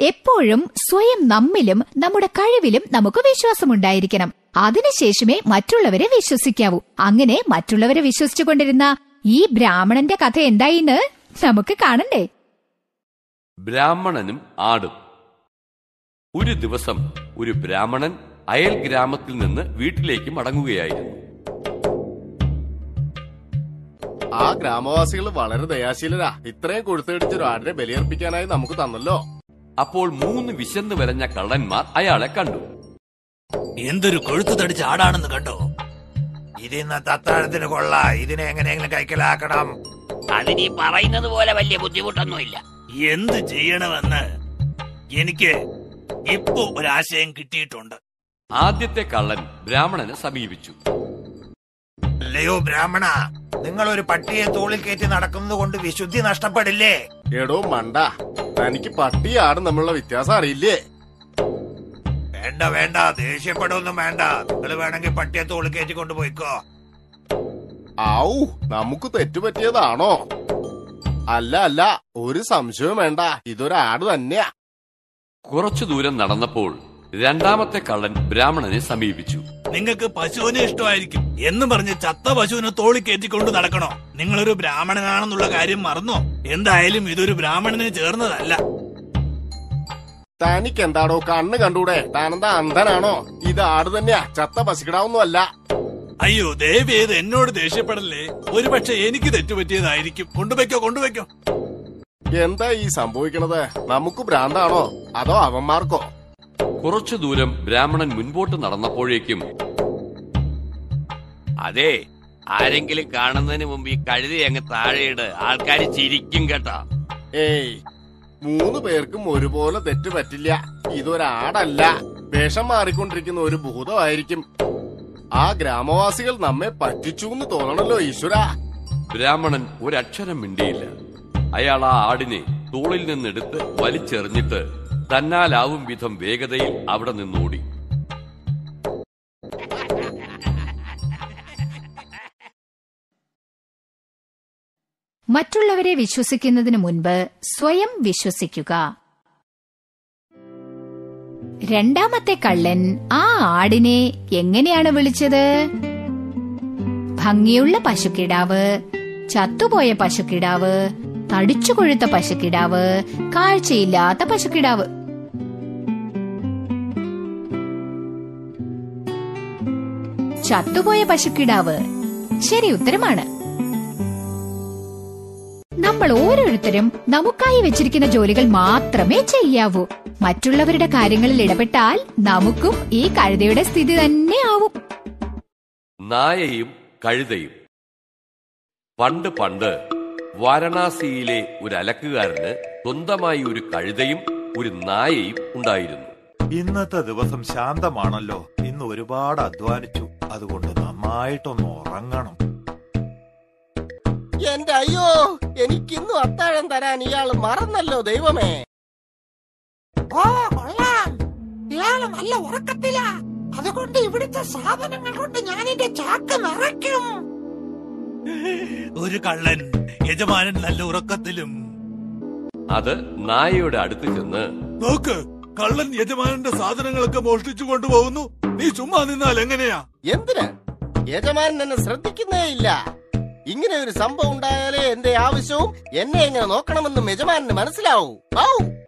എപ്പോഴും സ്വയം നമ്മിലും നമ്മുടെ കഴിവിലും നമുക്ക് വിശ്വാസമുണ്ടായിരിക്കണം. അതിനുശേഷമേ മറ്റുള്ളവരെ വിശ്വസിക്കാവൂ. അങ്ങനെ മറ്റുള്ളവരെ വിശ്വസിച്ചുകൊണ്ടിരുന്ന ഈ ബ്രാഹ്മണന്റെ കഥ എന്തായിന്ന് നമുക്ക് കാണണ്ടേ? ബ്രാഹ്മണനും ആടും. ഒരു ദിവസം ഒരു ബ്രാഹ്മണൻ അയൽ ഗ്രാമത്തിൽ നിന്ന് വീട്ടിലേക്ക് മടങ്ങുകയായിരുന്നു. ആ ഗ്രാമവാസികൾ വളരെ ദയാശീലരാ. ഇത്രയും കൊടുത്തടിച്ചൊരു ആടിനെ ബലിയർപ്പിക്കാനായി നമുക്ക് തന്നല്ലോ. അപ്പോൾ മൂന്ന് വിശന്ന് വരഞ്ഞ കള്ളന്മാർ അയാളെ കണ്ടു. എന്തൊരു കൊഴുത്തു തടിച്ച ആടാണെന്ന് കണ്ടോ? ഇതിന്ന് തത്താഴത്തിന് കൊള്ള. ഇതിനെ എങ്ങനെയെങ്കിലും കൈക്കലാക്കണം. അതിനീ പറയുന്നത് പോലെ വലിയ ബുദ്ധിമുട്ടൊന്നുമില്ല. എന്ത് ചെയ്യണമെന്ന് എനിക്ക് ഇപ്പോ ഒരാശയം കിട്ടിയിട്ടുണ്ട്. ആദ്യത്തെ കള്ളൻ ബ്രാഹ്മണനെ സമീപിച്ചു. അല്ലയോ ബ്രാഹ്മണ? നിങ്ങൾ ഒരു പട്ടിയെ തോളിൽ കയറ്റി നടക്കുന്നത് കൊണ്ട് വിശുദ്ധി നഷ്ടപ്പെടില്ലേ? എടോ മണ്ട തനിക്ക് പട്ടിയാണ് തമ്മിലുള്ള വ്യത്യാസം അറിയില്ലേ? വേണ്ട വേണ്ട ദേഷ്യപ്പെടൊന്നും വേണ്ട. നിങ്ങൾ വേണമെങ്കിൽ പട്ടിയെ തോളിൽ കയറ്റി കൊണ്ടുപോയിക്കോ ഔ നമുക്ക് തെറ്റുപറ്റിയതാണോ? അല്ല അല്ല ഒരു സംശയവും വേണ്ട. ഇതൊരാട് ആട് തന്നെയാ. കുറച്ചു ദൂരം നടന്നപ്പോൾ രണ്ടാമത്തെ കള്ളൻ ബ്രാഹ്മണനെ സമീപിച്ചു. നിങ്ങൾക്ക് പശുവിനെ ഇഷ്ടമായിരിക്കും എന്ന് പറഞ്ഞ് ചത്ത പശുവിനെ തോളി കയറ്റിക്കൊണ്ട് നടക്കണോ? നിങ്ങളൊരു ബ്രാഹ്മണനാണെന്നുള്ള കാര്യം മറന്നോ? എന്തായാലും ഇതൊരു ബ്രാഹ്മണന് ചേർന്നതല്ല. തനിക്ക് എന്താടോ കണ്ണ് കണ്ടൂടെ? താനെന്താ അന്ധനാണോ? ഇത് ആട് തന്നെയാ. ചത്ത പശുക്കിടാവൊന്നും അല്ല അയ്യോ ദേവി ഇത് എന്നോട് ദേഷ്യപ്പെടല്ലേ? ഒരുപക്ഷെ എനിക്ക് തെറ്റുപറ്റിയതായിരിക്കും. കൊണ്ടുവയ്ക്കോ കൊണ്ടുവയ്ക്കോ. എന്താ ഈ സംഭവിക്കണത്? നമുക്ക് ഭ്രാന്താണോ? അതോ അവന്മാർക്കോ? കുറച്ചു ദൂരം ബ്രാഹ്മണൻ മുൻപോട്ട് നടന്നപ്പോഴേക്കും അതെ ആരെങ്കിലും കാണുന്നതിന് മുമ്പ് ഈ കഴുതി അങ്ങ് താഴെയിട്. ആൾക്കാർ ചിരിക്കും കേട്ടാ. ഏയ് മൂന്ന് പേർക്കും ഒരുപോലെ തെറ്റ് പറ്റില്ല. ഇതൊരാടല്ല. വേഷം മാറിക്കൊണ്ടിരിക്കുന്ന ഒരു ഭൂതമായിരിക്കും. ആ ഗ്രാമവാസികൾ നമ്മെ പറ്റിച്ചു എന്ന് തോന്നണല്ലോ ഈശ്വര. ബ്രാഹ്മണൻ ഒരക്ഷരം മിണ്ടിയില്ല. അയാൾ ആ ആടിനെ തോളിൽ നിന്നെടുത്ത് വലിച്ചെറിഞ്ഞിട്ട് തന്നാലാവും വിധം വേഗതയിൽ അവിടെ നിന്നോടി. മറ്റുള്ളവരെ വിശ്വസിക്കുന്നതിന് മുൻപ് സ്വയം വിശ്വസിക്കുക. രണ്ടാമത്തെ കള്ളൻ ആ ആടിനെ എങ്ങനെയാണ് വിളിച്ചത്? ഭംഗിയുള്ള പശുക്കിടാവ് ചത്തുപോയ പശുക്കിടാവ് തടിച്ചു കൊഴുത്ത പശുക്കിടാവ് കാഴ്ചയില്ലാത്ത പശുക്കിടാവ്. ചത്തുപോയ പശുക്കിടാവ്. ശരി ഉത്തരമാണ്. നമ്മൾ ഓരോരുത്തരും നമുക്കായി വെച്ചിരിക്കുന്ന ജോലികൾ മാത്രമേ ചെയ്യാവൂ. മറ്റുള്ളവരുടെ കാര്യങ്ങളിൽ ഇടപെട്ടാൽ നമുക്കും ഈ കഴുതയുടെ സ്ഥിതി തന്നെ ആവും. നായയും കഴുതയും. പണ്ട് പണ്ട് വാരണാസിയിലെ ഒരു അലക്കുകാരന് സ്വന്തമായി ഒരു കഴുതയും ഒരു നായയും ഉണ്ടായിരുന്നു. ഇന്നത്തെ ദിവസം ശാന്തമാണല്ലോ. ഇന്ന് ഒരുപാട് അധ്വാനിച്ചു. അതുകൊണ്ട് നന്നായിട്ടൊന്ന് ഉറങ്ങണം. എന്റെ അയ്യോ എനിക്കിന്നും അത്താഴം തരാൻ ഇയാൾ മറന്നല്ലോ ദൈവമേ. ഓ കൊള്ളാം. ഇയാൾ നല്ല ഉറക്കത്തിലാ. അതുകൊണ്ട് ഇവിടുത്തെ സാധനങ്ങൾ കൊണ്ട് ഞാൻ എന്റെ ചാക്ക് നിറയ്ക്കും. ഒരു കള്ളൻ യജമാനൻ നല്ല ഉറക്കത്തിലും. അത് നായയുടെ അടുത്ത് ചെന്ന് നോക്ക് കള്ളൻ യജമാനന്റെ സാധനങ്ങളൊക്കെ മോഷ്ടിച്ചു കൊണ്ടുപോകുന്നു. നീ ചുമ്മാ നിന്നാൽ എങ്ങനെയാ? എന്തിന്? യജമാനൻ എന്നെ ശ്രദ്ധിക്കുന്നേ ഇല്ല. ഇങ്ങനെ ഒരു സംഭവം ഉണ്ടായാലേ എന്റെ ആവശ്യവും എന്നെ എങ്ങനെ നോക്കണമെന്നും യജമാനന് മനസ്സിലാവൂ.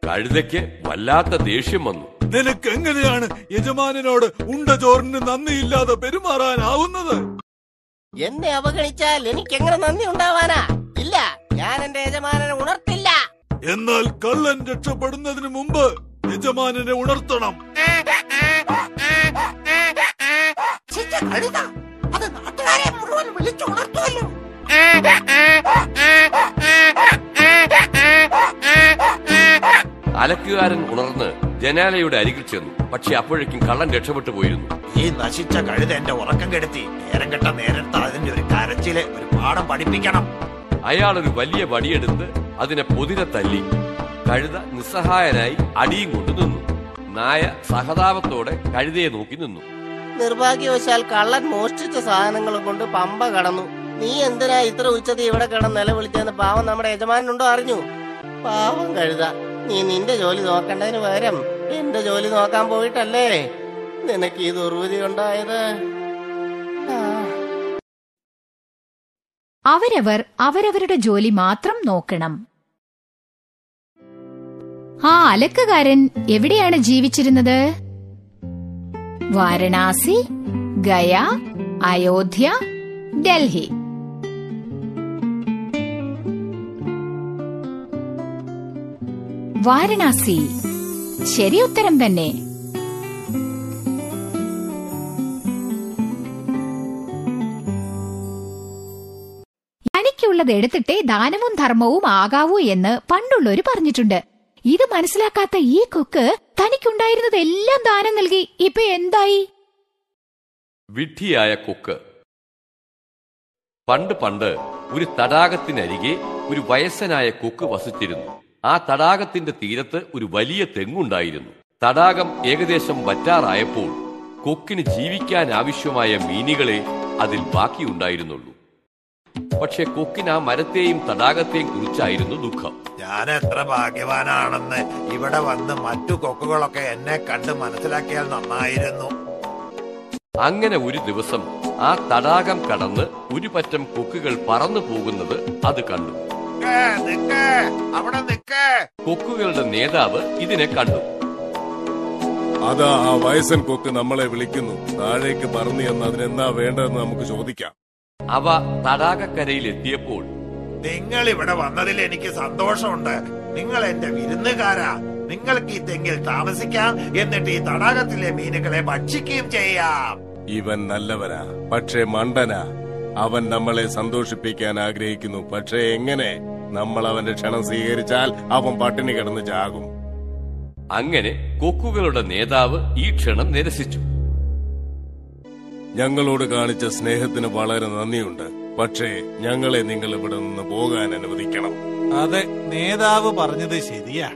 കഴുതയ്ക്ക് വല്ലാത്ത ദേഷ്യം വന്നു. നിനക്ക് എങ്ങനെയാണ് യജമാനോട് ഉണ്ട ചോറിന് നന്ദിയില്ലാതെ പെരുമാറാനാവുന്നത്? എന്നെ അവഗണിച്ചാൽ എനിക്ക് എങ്ങനെ നന്ദി ഉണ്ടാവാനാ? ഇല്ല ഞാൻ എന്റെ യജമാനനെ ഉണർത്തില്ല. എന്നാൽ കള്ളൻ രക്ഷപ്പെടുന്നതിന് മുമ്പ് യജമാനനെ ഉണർത്തണം. ജനാലയുടെ അരികിൽ ചെന്നു. പക്ഷെ അപ്പോഴേക്കും കള്ളൻ രക്ഷപ്പെട്ടു പോയിരുന്നു. ഈ നശിച്ച കഴുത എന്റെ ഉറക്കം കെടുത്തി. നേരം കെട്ട നേരത്തെ അതിന്റെ ഒരു കരച്ചിലെ ഒരു പാഠം പഠിപ്പിക്കണം. അയാൾ ഒരു വലിയ വടിയെടുത്ത് അതിനെ പൊതിരെ തല്ലി. കഴുത നിസ്സഹായനായി അടിയും കൊണ്ട് നിന്നു. നായ സഹതാപത്തോടെ കഴുതയെ നോക്കി നിന്നു. നിർഭാഗ്യവശാൽ കള്ളൻ മോഷ്ടിച്ച സാധനങ്ങൾ കൊണ്ട് പമ്പ കടന്നു. നീ എന്തിനാ ഇത്ര ഉച്ചതി ഇവിടെ കിടന്ന് നിലവിളിച്ചെന്ന് പാവം നമ്മുടെ യജമാനുണ്ടോ അറിഞ്ഞു? പാവം കഴുത. നീ നിന്റെ ജോലി നോക്കേണ്ടതിന് പകരം എന്റെ ജോലി നോക്കാൻ പോയിട്ടല്ലേ? നിനക്ക് ഈ ദുർവിധി ഉണ്ടായത്? അവരവർ അവരവരുടെ ജോലി മാത്രം നോക്കണം. ആ അലക്കുകാരൻ എവിടെയാണ് ജീവിച്ചിരുന്നത്? വാരണാസി ഗയ അയോധ്യ ഡൽഹി. വാരണാസി ശരി ഉത്തരം തന്നെ. തനിക്കുള്ളത് എടുത്തിട്ടേ ദാനവും ധർമ്മവും ആകാവൂ എന്ന് പണ്ടുള്ളവര് പറഞ്ഞിട്ടുണ്ട്. ഇത് മനസ്സിലാക്കാത്ത ഈ കൊക്ക് തനിക്കുണ്ടായിരുന്നതെല്ലാം ദാനം നൽകി. ഇപ്പൊ എന്തായി? വിഡ്ഢിയായ കൊക്ക്. പണ്ട് പണ്ട് ഒരു തടാകത്തിനരികെ ഒരു വയസ്സനായ കൊക്ക് വസിച്ചിരുന്നു. ആ തടാകത്തിന്റെ തീരത്ത് ഒരു വലിയ തെങ്ങുണ്ടായിരുന്നു. തടാകം ഏകദേശം വറ്റാറായപ്പോൾ കൊക്കിന് ജീവിക്കാൻ ആവശ്യമായ മീനുകളെ അതിൽ ബാക്കിയുണ്ടായിരുന്നുള്ളൂ. പക്ഷെ കൊക്കിന് ആ മരത്തെയും തടാകത്തെയും കുറിച്ചായിരുന്നു ദുഃഖം. ഞാൻ എത്ര ഭാഗ്യവാനാണെന്ന് ഇവിടെ വന്ന് മറ്റു കൊക്കുകളൊക്കെ എന്നെ കണ്ട് മനസ്സിലാക്കിയാൽ നന്നായിരുന്നു. അങ്ങനെ ഒരു ദിവസം ആ തടാകം കടന്ന് ഒരു പറ്റം കൊക്കുകൾ പറന്നു പോകുന്നത് അത് കണ്ടു. അവിടെ നിക്ക് കൊക്കുകളുടെ നേതാവ് ഇതിനെ കണ്ടു. അതാ ആ വയസ്സൻ കൊക്ക് നമ്മളെ വിളിക്കുന്നു. താഴേക്ക് പറഞ്ഞു എന്ന് അതിനെന്താ വേണ്ടതെന്ന് നമുക്ക് ചോദിക്കാം. അവ തടാകക്കരയിൽ എത്തിയപ്പോൾ നിങ്ങൾ ഇവിടെ വന്നതിൽ എനിക്ക് സന്തോഷമുണ്ട്. നിങ്ങൾ എന്റെ വിരുന്നുകാരാ. നിങ്ങൾക്ക് ഈ തെങ്ങിൽ താമസിക്കാം. എന്നിട്ട് ഈ തടാകത്തിലെ മീനുകളെ ഭക്ഷിക്കുകയും ചെയ്യാം. ഇവൻ നല്ലവനാ പക്ഷേ മണ്ടനാ. അവൻ നമ്മളെ സന്തോഷിപ്പിക്കാൻ ആഗ്രഹിക്കുന്നു. പക്ഷേ എങ്ങനെ? നമ്മൾ അവന്റെ ക്ഷണം സ്വീകരിച്ചാൽ അവൻ പട്ടിണി കിടന്ന് ചാകും. അങ്ങനെ കൊക്കുകളുടെ നേതാവ് ഈ ക്ഷണം നിരസിച്ചു. ഞങ്ങളോട് കാണിച്ച സ്നേഹത്തിന് വളരെ നന്ദിയുണ്ട്. പക്ഷേ ഞങ്ങളെ നിങ്ങൾ ഇവിടെ നിന്ന് പോകാൻ അനുവദിക്കണം. അതെ നേതാവ് പറഞ്ഞത് ശരിയാ.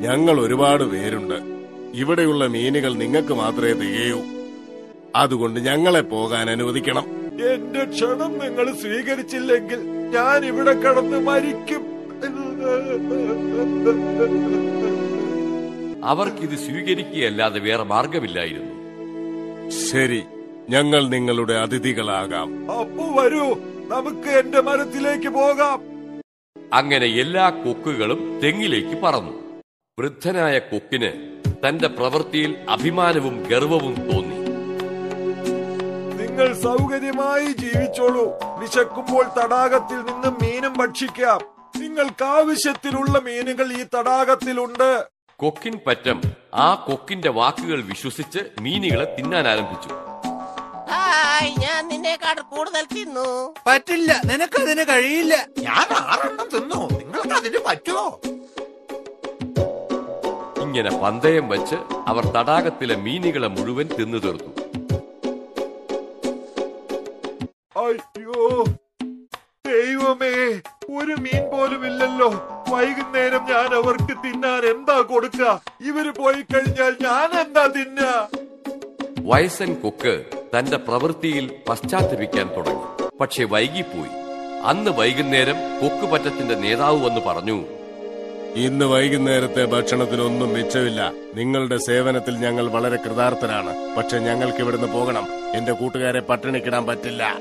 ഞങ്ങൾ ഒരുപാട് പേരുണ്ട്. ഇവിടെയുള്ള മീനുകൾ നിങ്ങൾക്ക് മാത്രമേ തികയൂ. അതുകൊണ്ട് ഞങ്ങളെ പോകാൻ അനുവദിക്കണം. എന്റെ ക്ഷണം നിങ്ങൾ സ്വീകരിച്ചില്ലെങ്കിൽ ഞാൻ ഇവിടെ കിടന്ന് മരിക്കും. അവർക്കിത് സ്വീകരിക്കുകയല്ലാതെ വേറെ മാർഗമില്ലായിരുന്നു. ശരി ഞങ്ങൾ നിങ്ങളുടെ അതിഥികളാകാം. അപ്പു വരൂ നമുക്ക് എന്റെ മരത്തിലേക്ക് പോകാം. അങ്ങനെ എല്ലാ കൊക്കുകളും തെങ്ങിലേക്ക് പറന്നു. വൃദ്ധനായ കൊക്കിന് തന്റെ പ്രവൃത്തിയിൽ അഭിമാനവും ഗർവവും തോന്നി. നിങ്ങൾ സൗകര്യമായി ജീവിച്ചോളൂ. വിശക്കുമ്പോൾ തടാകത്തിൽ നിന്ന് മീനും ഭക്ഷിക്കാം. നിങ്ങൾക്ക് ആവശ്യത്തിലുള്ള മീനുകൾ ഈ തടാകത്തിലുണ്ട്. കൊക്കിൻ പറ്റം. ആ കൊക്കിന്റെ വാക്കുകൾ വിശ്വസിച്ച് മീനുകളെ തിന്നാൻ ആരംഭിച്ചു. ഹായ് ഞാൻ നിന്നേക്കാൾ കൂടുതൽ തിന്നു. പറ്റില്ല. നിനക്കതിന് കഴിയില്ല. ഞാൻ ആറെണ്ണം തിന്നു. നിങ്ങൾക്ക് അതിന് പറ്റുമോ? ഇങ്ങനെ പന്തയം വെച്ച് അവർ തടാകത്തിലെ മീനുകളെ മുഴുവൻ തിന്നു തീർത്തു. വയസ്സൻ കൊക്ക് തന്റെ പ്രവൃത്തിയിൽ പശ്ചാത്തപിക്കാൻ തുടങ്ങി. പക്ഷെ വൈകിപ്പോയി. അന്ന് വൈകുന്നേരം കൊക്ക് പറ്റത്തിന്റെ നേതാവ് വന്ന് പറഞ്ഞു ഇന്ന് വൈകുന്നേരത്തെ ഭക്ഷണത്തിനൊന്നും മിച്ചമില്ല. നിങ്ങളുടെ സേവനത്തിൽ ഞങ്ങൾ വളരെ കൃതാർത്ഥരാണ്. പക്ഷെ ഞങ്ങൾക്ക് ഇവിടുന്ന് പോകണം. എന്റെ കൂട്ടുകാരെ പട്ടിണിക്കിടാൻ പറ്റില്ല.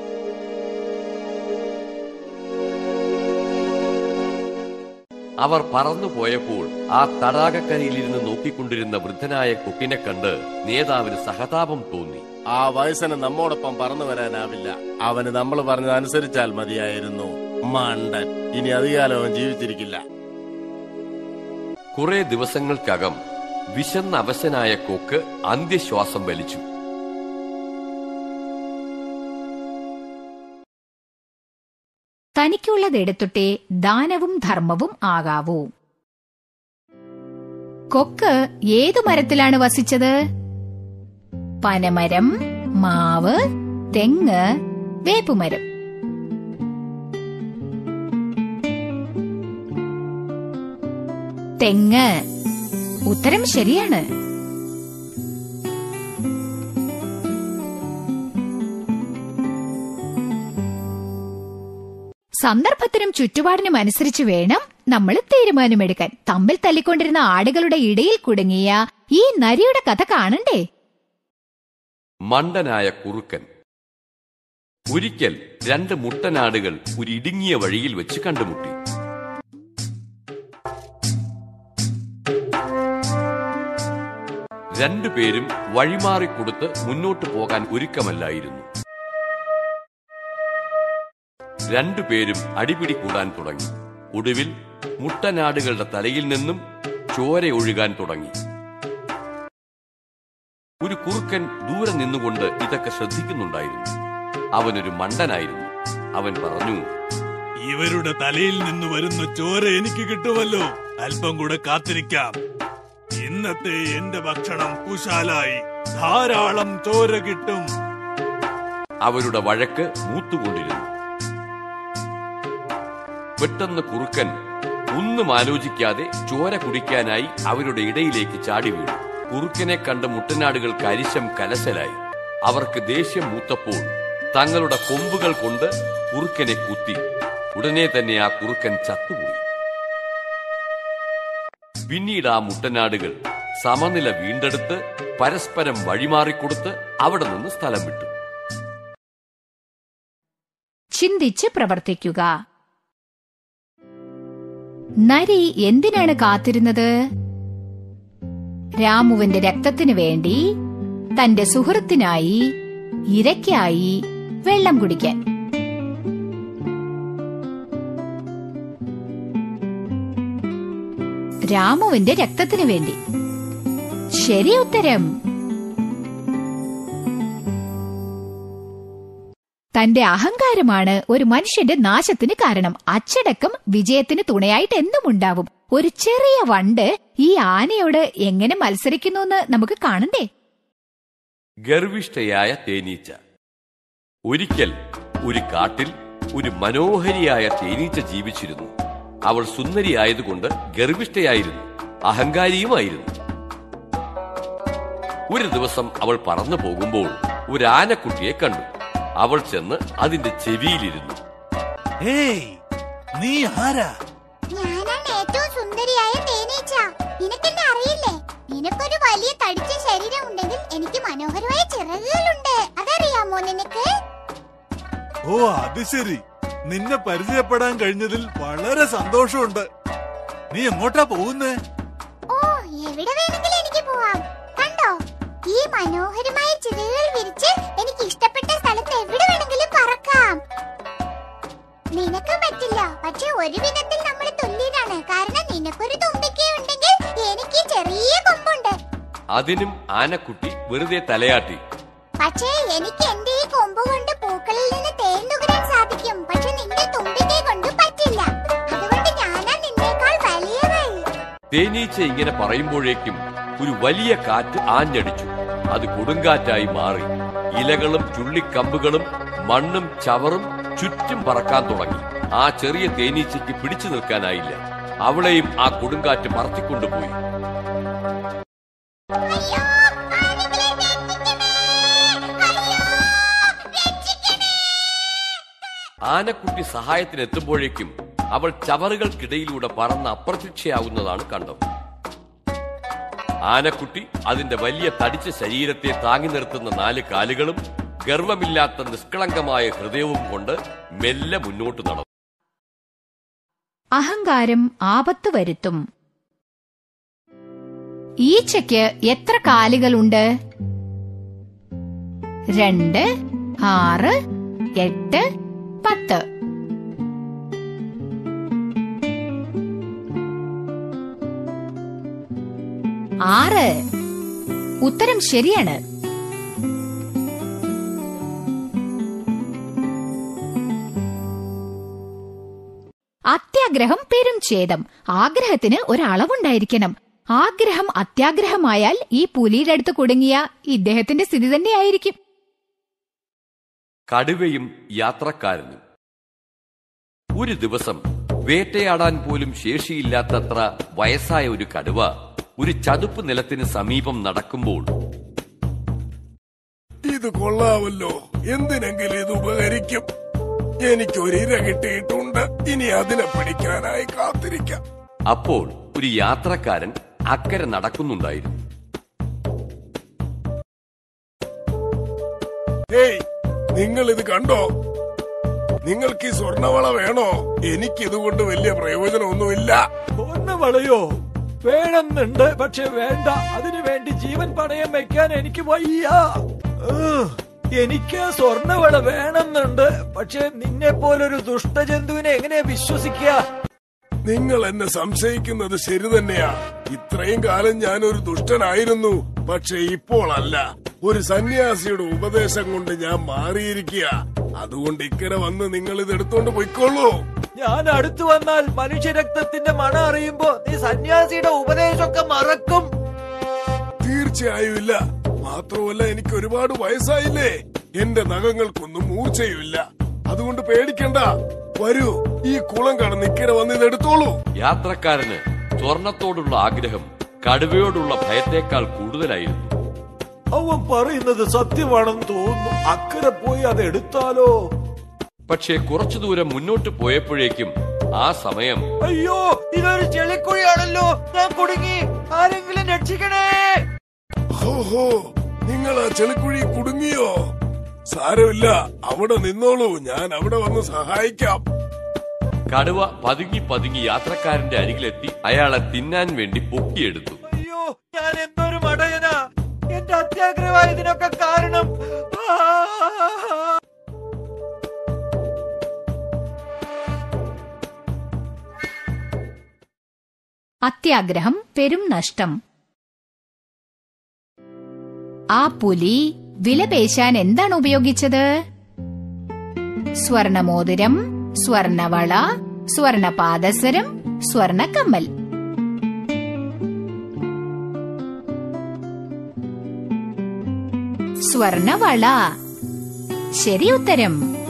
അവർ പറന്നുപോയപ്പോൾ ആ തടാകക്കരയിലിരുന്ന് നോക്കിക്കൊണ്ടിരുന്ന വൃദ്ധനായ കുട്ടിനെ കണ്ട് നേതാവിന് സഹതാപം തോന്നി. ആ വയസ്സന് നമ്മോടൊപ്പം പറന്നു വരാനാവില്ല. അവന് നമ്മൾ പറഞ്ഞത് അനുസരിച്ചാൽ മതിയായിരുന്നു. മണ്ടൻ. ഇനി അധികാലം അവൻ ജീവിച്ചിരിക്കില്ല. കുറെ ദിവസങ്ങൾക്കകം വിശന്ന അവശനായ കൊക്ക് അന്ത്യശ്വാസം വലിച്ചു. തനിക്കുള്ളതെടുത്തിട്ടേ ദാനവും ധർമ്മവും ആകാവൂ. കൊക്ക് ഏതു മരത്തിലാണ് വസിച്ചത്? പനമരം മാവ് തെങ്ങ് വേപ്പുമരം. തെങ്ങ്. ഉത്തരം ശരിയാണ്. സന്ദർഭത്തിനും ചുറ്റുപാടിനും അനുസരിച്ച് വേണം നമ്മൾ തീരുമാനമെടുക്കാൻ. തമ്മിൽ തല്ലിക്കൊണ്ടിരുന്ന ആടുകളുടെ ഇടയിൽ കുടുങ്ങിയ ഈ നരിയുടെ കഥ കാണണ്ടേ? മണ്ടനായ കുറുക്കൻ. ഒരിക്കൽ രണ്ട് മുട്ടനാടുകൾ ഒരു ഇടുങ്ങിയ വഴിയിൽ വെച്ച് കണ്ടുമുട്ടി. രണ്ടുപേരും വഴിമാറിക്കൊടുത്ത് മുന്നോട്ടു പോകാൻ ഒരുക്കമല്ലായിരുന്നു. രണ്ടുപേരും അടിപിടി കൂടാൻ തുടങ്ങി. ഒടുവിൽ മുട്ടനാടുകളുടെ തലയിൽ നിന്നും ചോര ഒഴുകാൻ തുടങ്ങി. ഒരു കുറുക്കൻ ദൂരെ നിന്നുകൊണ്ട് ഇതൊക്കെ ശ്രദ്ധിക്കുന്നുണ്ടായിരുന്നു. അവനൊരു മണ്ടനായിരുന്നു. അവൻ പറഞ്ഞു ഇവരുടെ തലയിൽ നിന്ന് വരുന്ന ചോര എനിക്ക് കിട്ടുമല്ലോ. അല്പം കൂടെ കാത്തിരിക്കാം. ഇന്നത്തെ എന്റെ ഭക്ഷണം കുശാലായി. ധാരാളം ചോര കിട്ടും. അവരുടെ വഴക്ക് മൂത്തുകൊണ്ടിരുന്നു. പെട്ടെന്ന് കുറുക്കൻ ഒന്നും ആലോചിക്കാതെ ചോര കുടിക്കാനായി അവരുടെ ഇടയിലേക്ക് ചാടി വീണു. കുറുക്കനെ കണ്ട മുട്ടനാടുകൾ അരിശം കലശലായി. അവർക്ക് ദേഷ്യം മൂത്തപ്പോൾ തങ്ങളുടെ കൊമ്പുകൾ കൊണ്ട് കുറുക്കനെ കുത്തി. ഉടനെ തന്നെ ആ കുറുക്കൻ ചത്തുപോയി. പിന്നീട് ആ മുട്ടനാടുകൾ സമനില വീണ്ടെടുത്ത് പരസ്പരം വഴിമാറിക്കൊടുത്ത് അവിടെ നിന്ന് സ്ഥലം വിട്ടു. ചിന്തിച്ച് പ്രവർത്തിക്കുക. നരി എന്തിനാണ് കാത്തിരുന്നത്? രാമുവിന്റെ രക്തത്തിനു വേണ്ടി തന്റെ സുഹൃത്തിനായി ഇരയ്ക്കായി വെള്ളം കുടിക്കാൻ. രാമുവിന്റെ രക്തത്തിനു വേണ്ടി. ശരി ഉത്തരം. തന്റെ അഹങ്കാരമാണ് ഒരു മനുഷ്യന്റെ നാശത്തിന് കാരണം. അച്ചടക്കം വിജയത്തിന് തുണയായിട്ട് എന്നും ഉണ്ടാവും. ഒരു ചെറിയ വണ്ട് ഈ ആനയോട് എങ്ങനെ മത്സരിക്കുന്നു എന്ന് നമുക്ക് കാണണ്ടേ? ഗർവിഷ്ഠയായ തേനീച്ച. ഒരിക്കൽ ഒരു കാട്ടിൽ ഒരു മനോഹരിയായ തേനീച്ച ജീവിച്ചിരുന്നു. അവൾ സുന്ദരിയായതുകൊണ്ട് ഗർവിഷ്ഠയായിരുന്നു. അഹങ്കാരിയുമായിരുന്നു. ഒരു ദിവസം അവൾ പറന്നു പോകുമ്പോൾ ഒരു ആനക്കുട്ടിയെ കണ്ടു. അവൾ ചെന്ന് അതിന്റെ ചെവിയിലിരുന്നു. ഏയ് നീ ആരാ? ഞാനാണ് ഏറ്റവും സുന്ദരിയായ തേനീച്ച. നിനക്കെന്നെ അറിയില്ലേ? നിനക്കൊരു വലിയ തടിച്ച ശരീരം ഉണ്ടെങ്കിൽ എനിക്ക് മനോഹരമായ ചിറകുകളുണ്ട്. അതറിയാമോ നിനക്ക്? ഓ അത് ശരി. നിന്നെ പരിചയപ്പെടാൻ കഴിഞ്ഞതിൽ വളരെ സന്തോഷമുണ്ട്. നീ എങ്ങോട്ടാ പോകുന്നേ? ഓ എവിടെ വേണമെങ്കിലും എനിക്ക് പോവാം. കണ്ടോ? ഈ മനോഹരമായ ചിറകുകൾ വിരിച്ച് എനിക്ക് ഇഷ്ടപ്പെട്ട എവിടെ വേണമെങ്കിലും പറക്കാം. നിനക്ക് പറ്റില്ല. പക്ഷെ ഒരു വിധത്തിൽ നമ്മൾ തുല്യരാണ്. കാരണം നിനക്കൊരു തുമ്പിക്കൈ ഉണ്ടെങ്കിൽ എനിക്ക് ചെറിയ കൊമ്പുണ്ട്. അതിനും ആനക്കുട്ടി വെറുതെ തലയാട്ടി. പക്ഷേ എനിക്ക് എന്റെ ഈ കൊമ്പ് കൊണ്ട് പൂക്കളിൽ നിന്ന് തേൻ നുകരാൻ സാധിക്കും. പക്ഷെ നിന്റെ തുമ്പിക്കൈ കൊണ്ട് പറ്റില്ല. അതുകൊണ്ട് ഞാനാ നിന്നേക്കാൾ വലിയവൾ തേനീച്ച ഇങ്ങനെ പറയുമ്പോഴേക്കും ഒരു വലിയ കാറ്റ് ആഞ്ഞടിച്ചു. അത് കൊടുങ്കാറ്റായി മാറി. ഇലകളും ചുള്ളിക്കമ്പുകളും മണ്ണും ചവറും ചുറ്റും പറക്കാൻ തുടങ്ങി. ആ ചെറിയ തേനീച്ചയ്ക്ക് പിടിച്ചു നിൽക്കാനായില്ല. അവളെയും ആ കൊടുങ്കാറ്റ് മറത്തിക്കൊണ്ടുപോയി. ആനക്കുട്ടി സഹായത്തിനെത്തുമ്പോഴേക്കും അവൾ ചവറുകൾക്കിടയിലൂടെ പറന്ന് അപ്രത്യക്ഷയാവുന്നതാണ് കണ്ടത്. ആനക്കുട്ടി അതിന്റെ വലിയ തടിച്ച ശരീരത്തെ താങ്ങി നിർത്തുന്ന നാല് കാലുകളും ഗർവമില്ലാത്ത നിഷ്കളങ്കമായ ഹൃദയവും കൊണ്ട് മെല്ലെ മുന്നോട്ട് നടന്നു. അഹങ്കാരം ആപത്ത് വരുത്തും. ഈച്ചയ്ക്ക് എത്ര കാലുകളുണ്ട്? രണ്ട് ആറ് എട്ട് പത്ത്. ആറ്. ഉത്തരം ശരിയാണ്. അത്യാഗ്രഹം പെരും ഛേദം. ആഗ്രഹത്തിന് ഒരളവുണ്ടായിരിക്കണം. ആഗ്രഹം അത്യാഗ്രഹമായാൽ ഈ പുലിയുടെ അടുത്ത് കുടുങ്ങിയ ഇദ്ദേഹത്തിന്റെ സ്ഥിതി തന്നെയായിരിക്കും. കടുവയും യാത്രക്കാരനും. ഒരു ദിവസം വേട്ടയാടാൻ പോലും ശേഷിയില്ലാത്തത്ര വയസ്സായ ഒരു കടുവ ഒരു ചതുപ്പ് നിലത്തിന് സമീപം നടക്കുമ്പോൾ ഇത് കൊള്ളാവല്ലോ എന്തിനെങ്കിലും ഇത് ഉപകരിക്കും. എനിക്കൊരിര കിട്ടിയിട്ടുണ്ട്. ഇനി അതിനെ പിടിക്കാനായി കാത്തിരിക്കാം. അപ്പോൾ ഒരു യാത്രക്കാരൻ അക്കരെ നടക്കുന്നുണ്ടായിരുന്നു. ഏയ് നിങ്ങൾ ഇത് കണ്ടോ? നിങ്ങൾക്ക് ഈ സ്വർണവള വേണോ? എനിക്കിതുകൊണ്ട് വലിയ പ്രയോജനമൊന്നുമില്ല. വളയോ വേണമെന്നുണ്ട് പക്ഷെ വേണ്ട. അതിനു വേണ്ടി ജീവൻ പണയം വെക്കാൻ എനിക്ക് വയ്യ. എനിക്ക് സ്വർണവള വേണമെന്നുണ്ട് പക്ഷെ നിന്നെ പോലൊരു ദുഷ്ടജന്തുവിനെ എങ്ങനെ വിശ്വസിക്കുക നിങ്ങൾ എന്നെ സംശയിക്കുന്നത് ശരി തന്നെയാ. ഇത്രയും കാലം ഞാൻ ഒരു ദുഷ്ടനായിരുന്നു പക്ഷെ ഇപ്പോൾ അല്ല ഒരു സന്യാസിയുടെ ഉപദേശം കൊണ്ട് ഞാൻ മാറിയിരിക്കുക അതുകൊണ്ട് ഇക്കരെ വന്ന് നിങ്ങൾ ഇത് എടുത്തോണ്ട് പോയിക്കോളൂ. ഞാൻ അടുത്തു വന്നാൽ മനുഷ്യരക്തത്തിന്റെ മണ അറിയുമ്പോ നീ സന്യാസിയുടെ ഉപദേശമൊക്കെ മറക്കും. തീർച്ചയായും ഇല്ല. മാത്രമല്ല എനിക്ക് ഒരുപാട് വയസ്സായില്ലേ? എന്റെ നഖങ്ങൾക്കൊന്നും മൂർച്ചയുമില്ല. അതുകൊണ്ട് പേടിക്കണ്ട. വരൂ ഈ കുളം കടന്ന് ഇക്കരെ വന്ന് ഇതെടുത്തോളൂ. യാത്രക്കാരന് സ്വർണത്തോടുള്ള ആഗ്രഹം കടുവയോടുള്ള ഭയത്തേക്കാൾ കൂടുതലായിരുന്നു. അവൻ പറയുന്നത് സത്യമാണെന്ന് തോന്നുന്നു. അക്കരെ പോയി അത് എടുത്താലോ പക്ഷേ കുറച്ചു ദൂരം മുന്നോട്ട് പോയപ്പോഴേക്കും ആ സമയം. അയ്യോ ഇതൊരു ചെളിക്കുഴിയാണല്ലോ. ഞാൻ കുടുങ്ങി. ആരെങ്കിലും രക്ഷിക്കണേ. ഹോഹോ നിങ്ങൾ ആ ചെളിക്കുഴി കുടുങ്ങിയോ? സാരമില്ല അവിടെ നിന്നോളൂ. ഞാൻ അവിടെ വന്ന് സഹായിക്കാം. കടുവ പതുങ്ങി പതുങ്ങി യാത്രക്കാരന്റെ അരികിലെത്തി അയാളെ തിന്നാൻ വേണ്ടി പൊക്കിയെടുത്തു. അയ്യോ ഞാൻ എന്തൊരു മടയനാ. എന്റെ അത്യാഗ്രഹമായതിനൊക്കെ കാരണം. ആ! അത്യാഗ്രഹം പെരും നഷ്ടം. ആ പുലി വിലപേശാൻ എന്താണ് ഉപയോഗിച്ചത്? സ്വർണമോതിരം സ്വർണവള സ്വർണപാദസരം സ്വർണക്കമ്മൽ. സ്വർണവള. ശരി ഉത്തരം.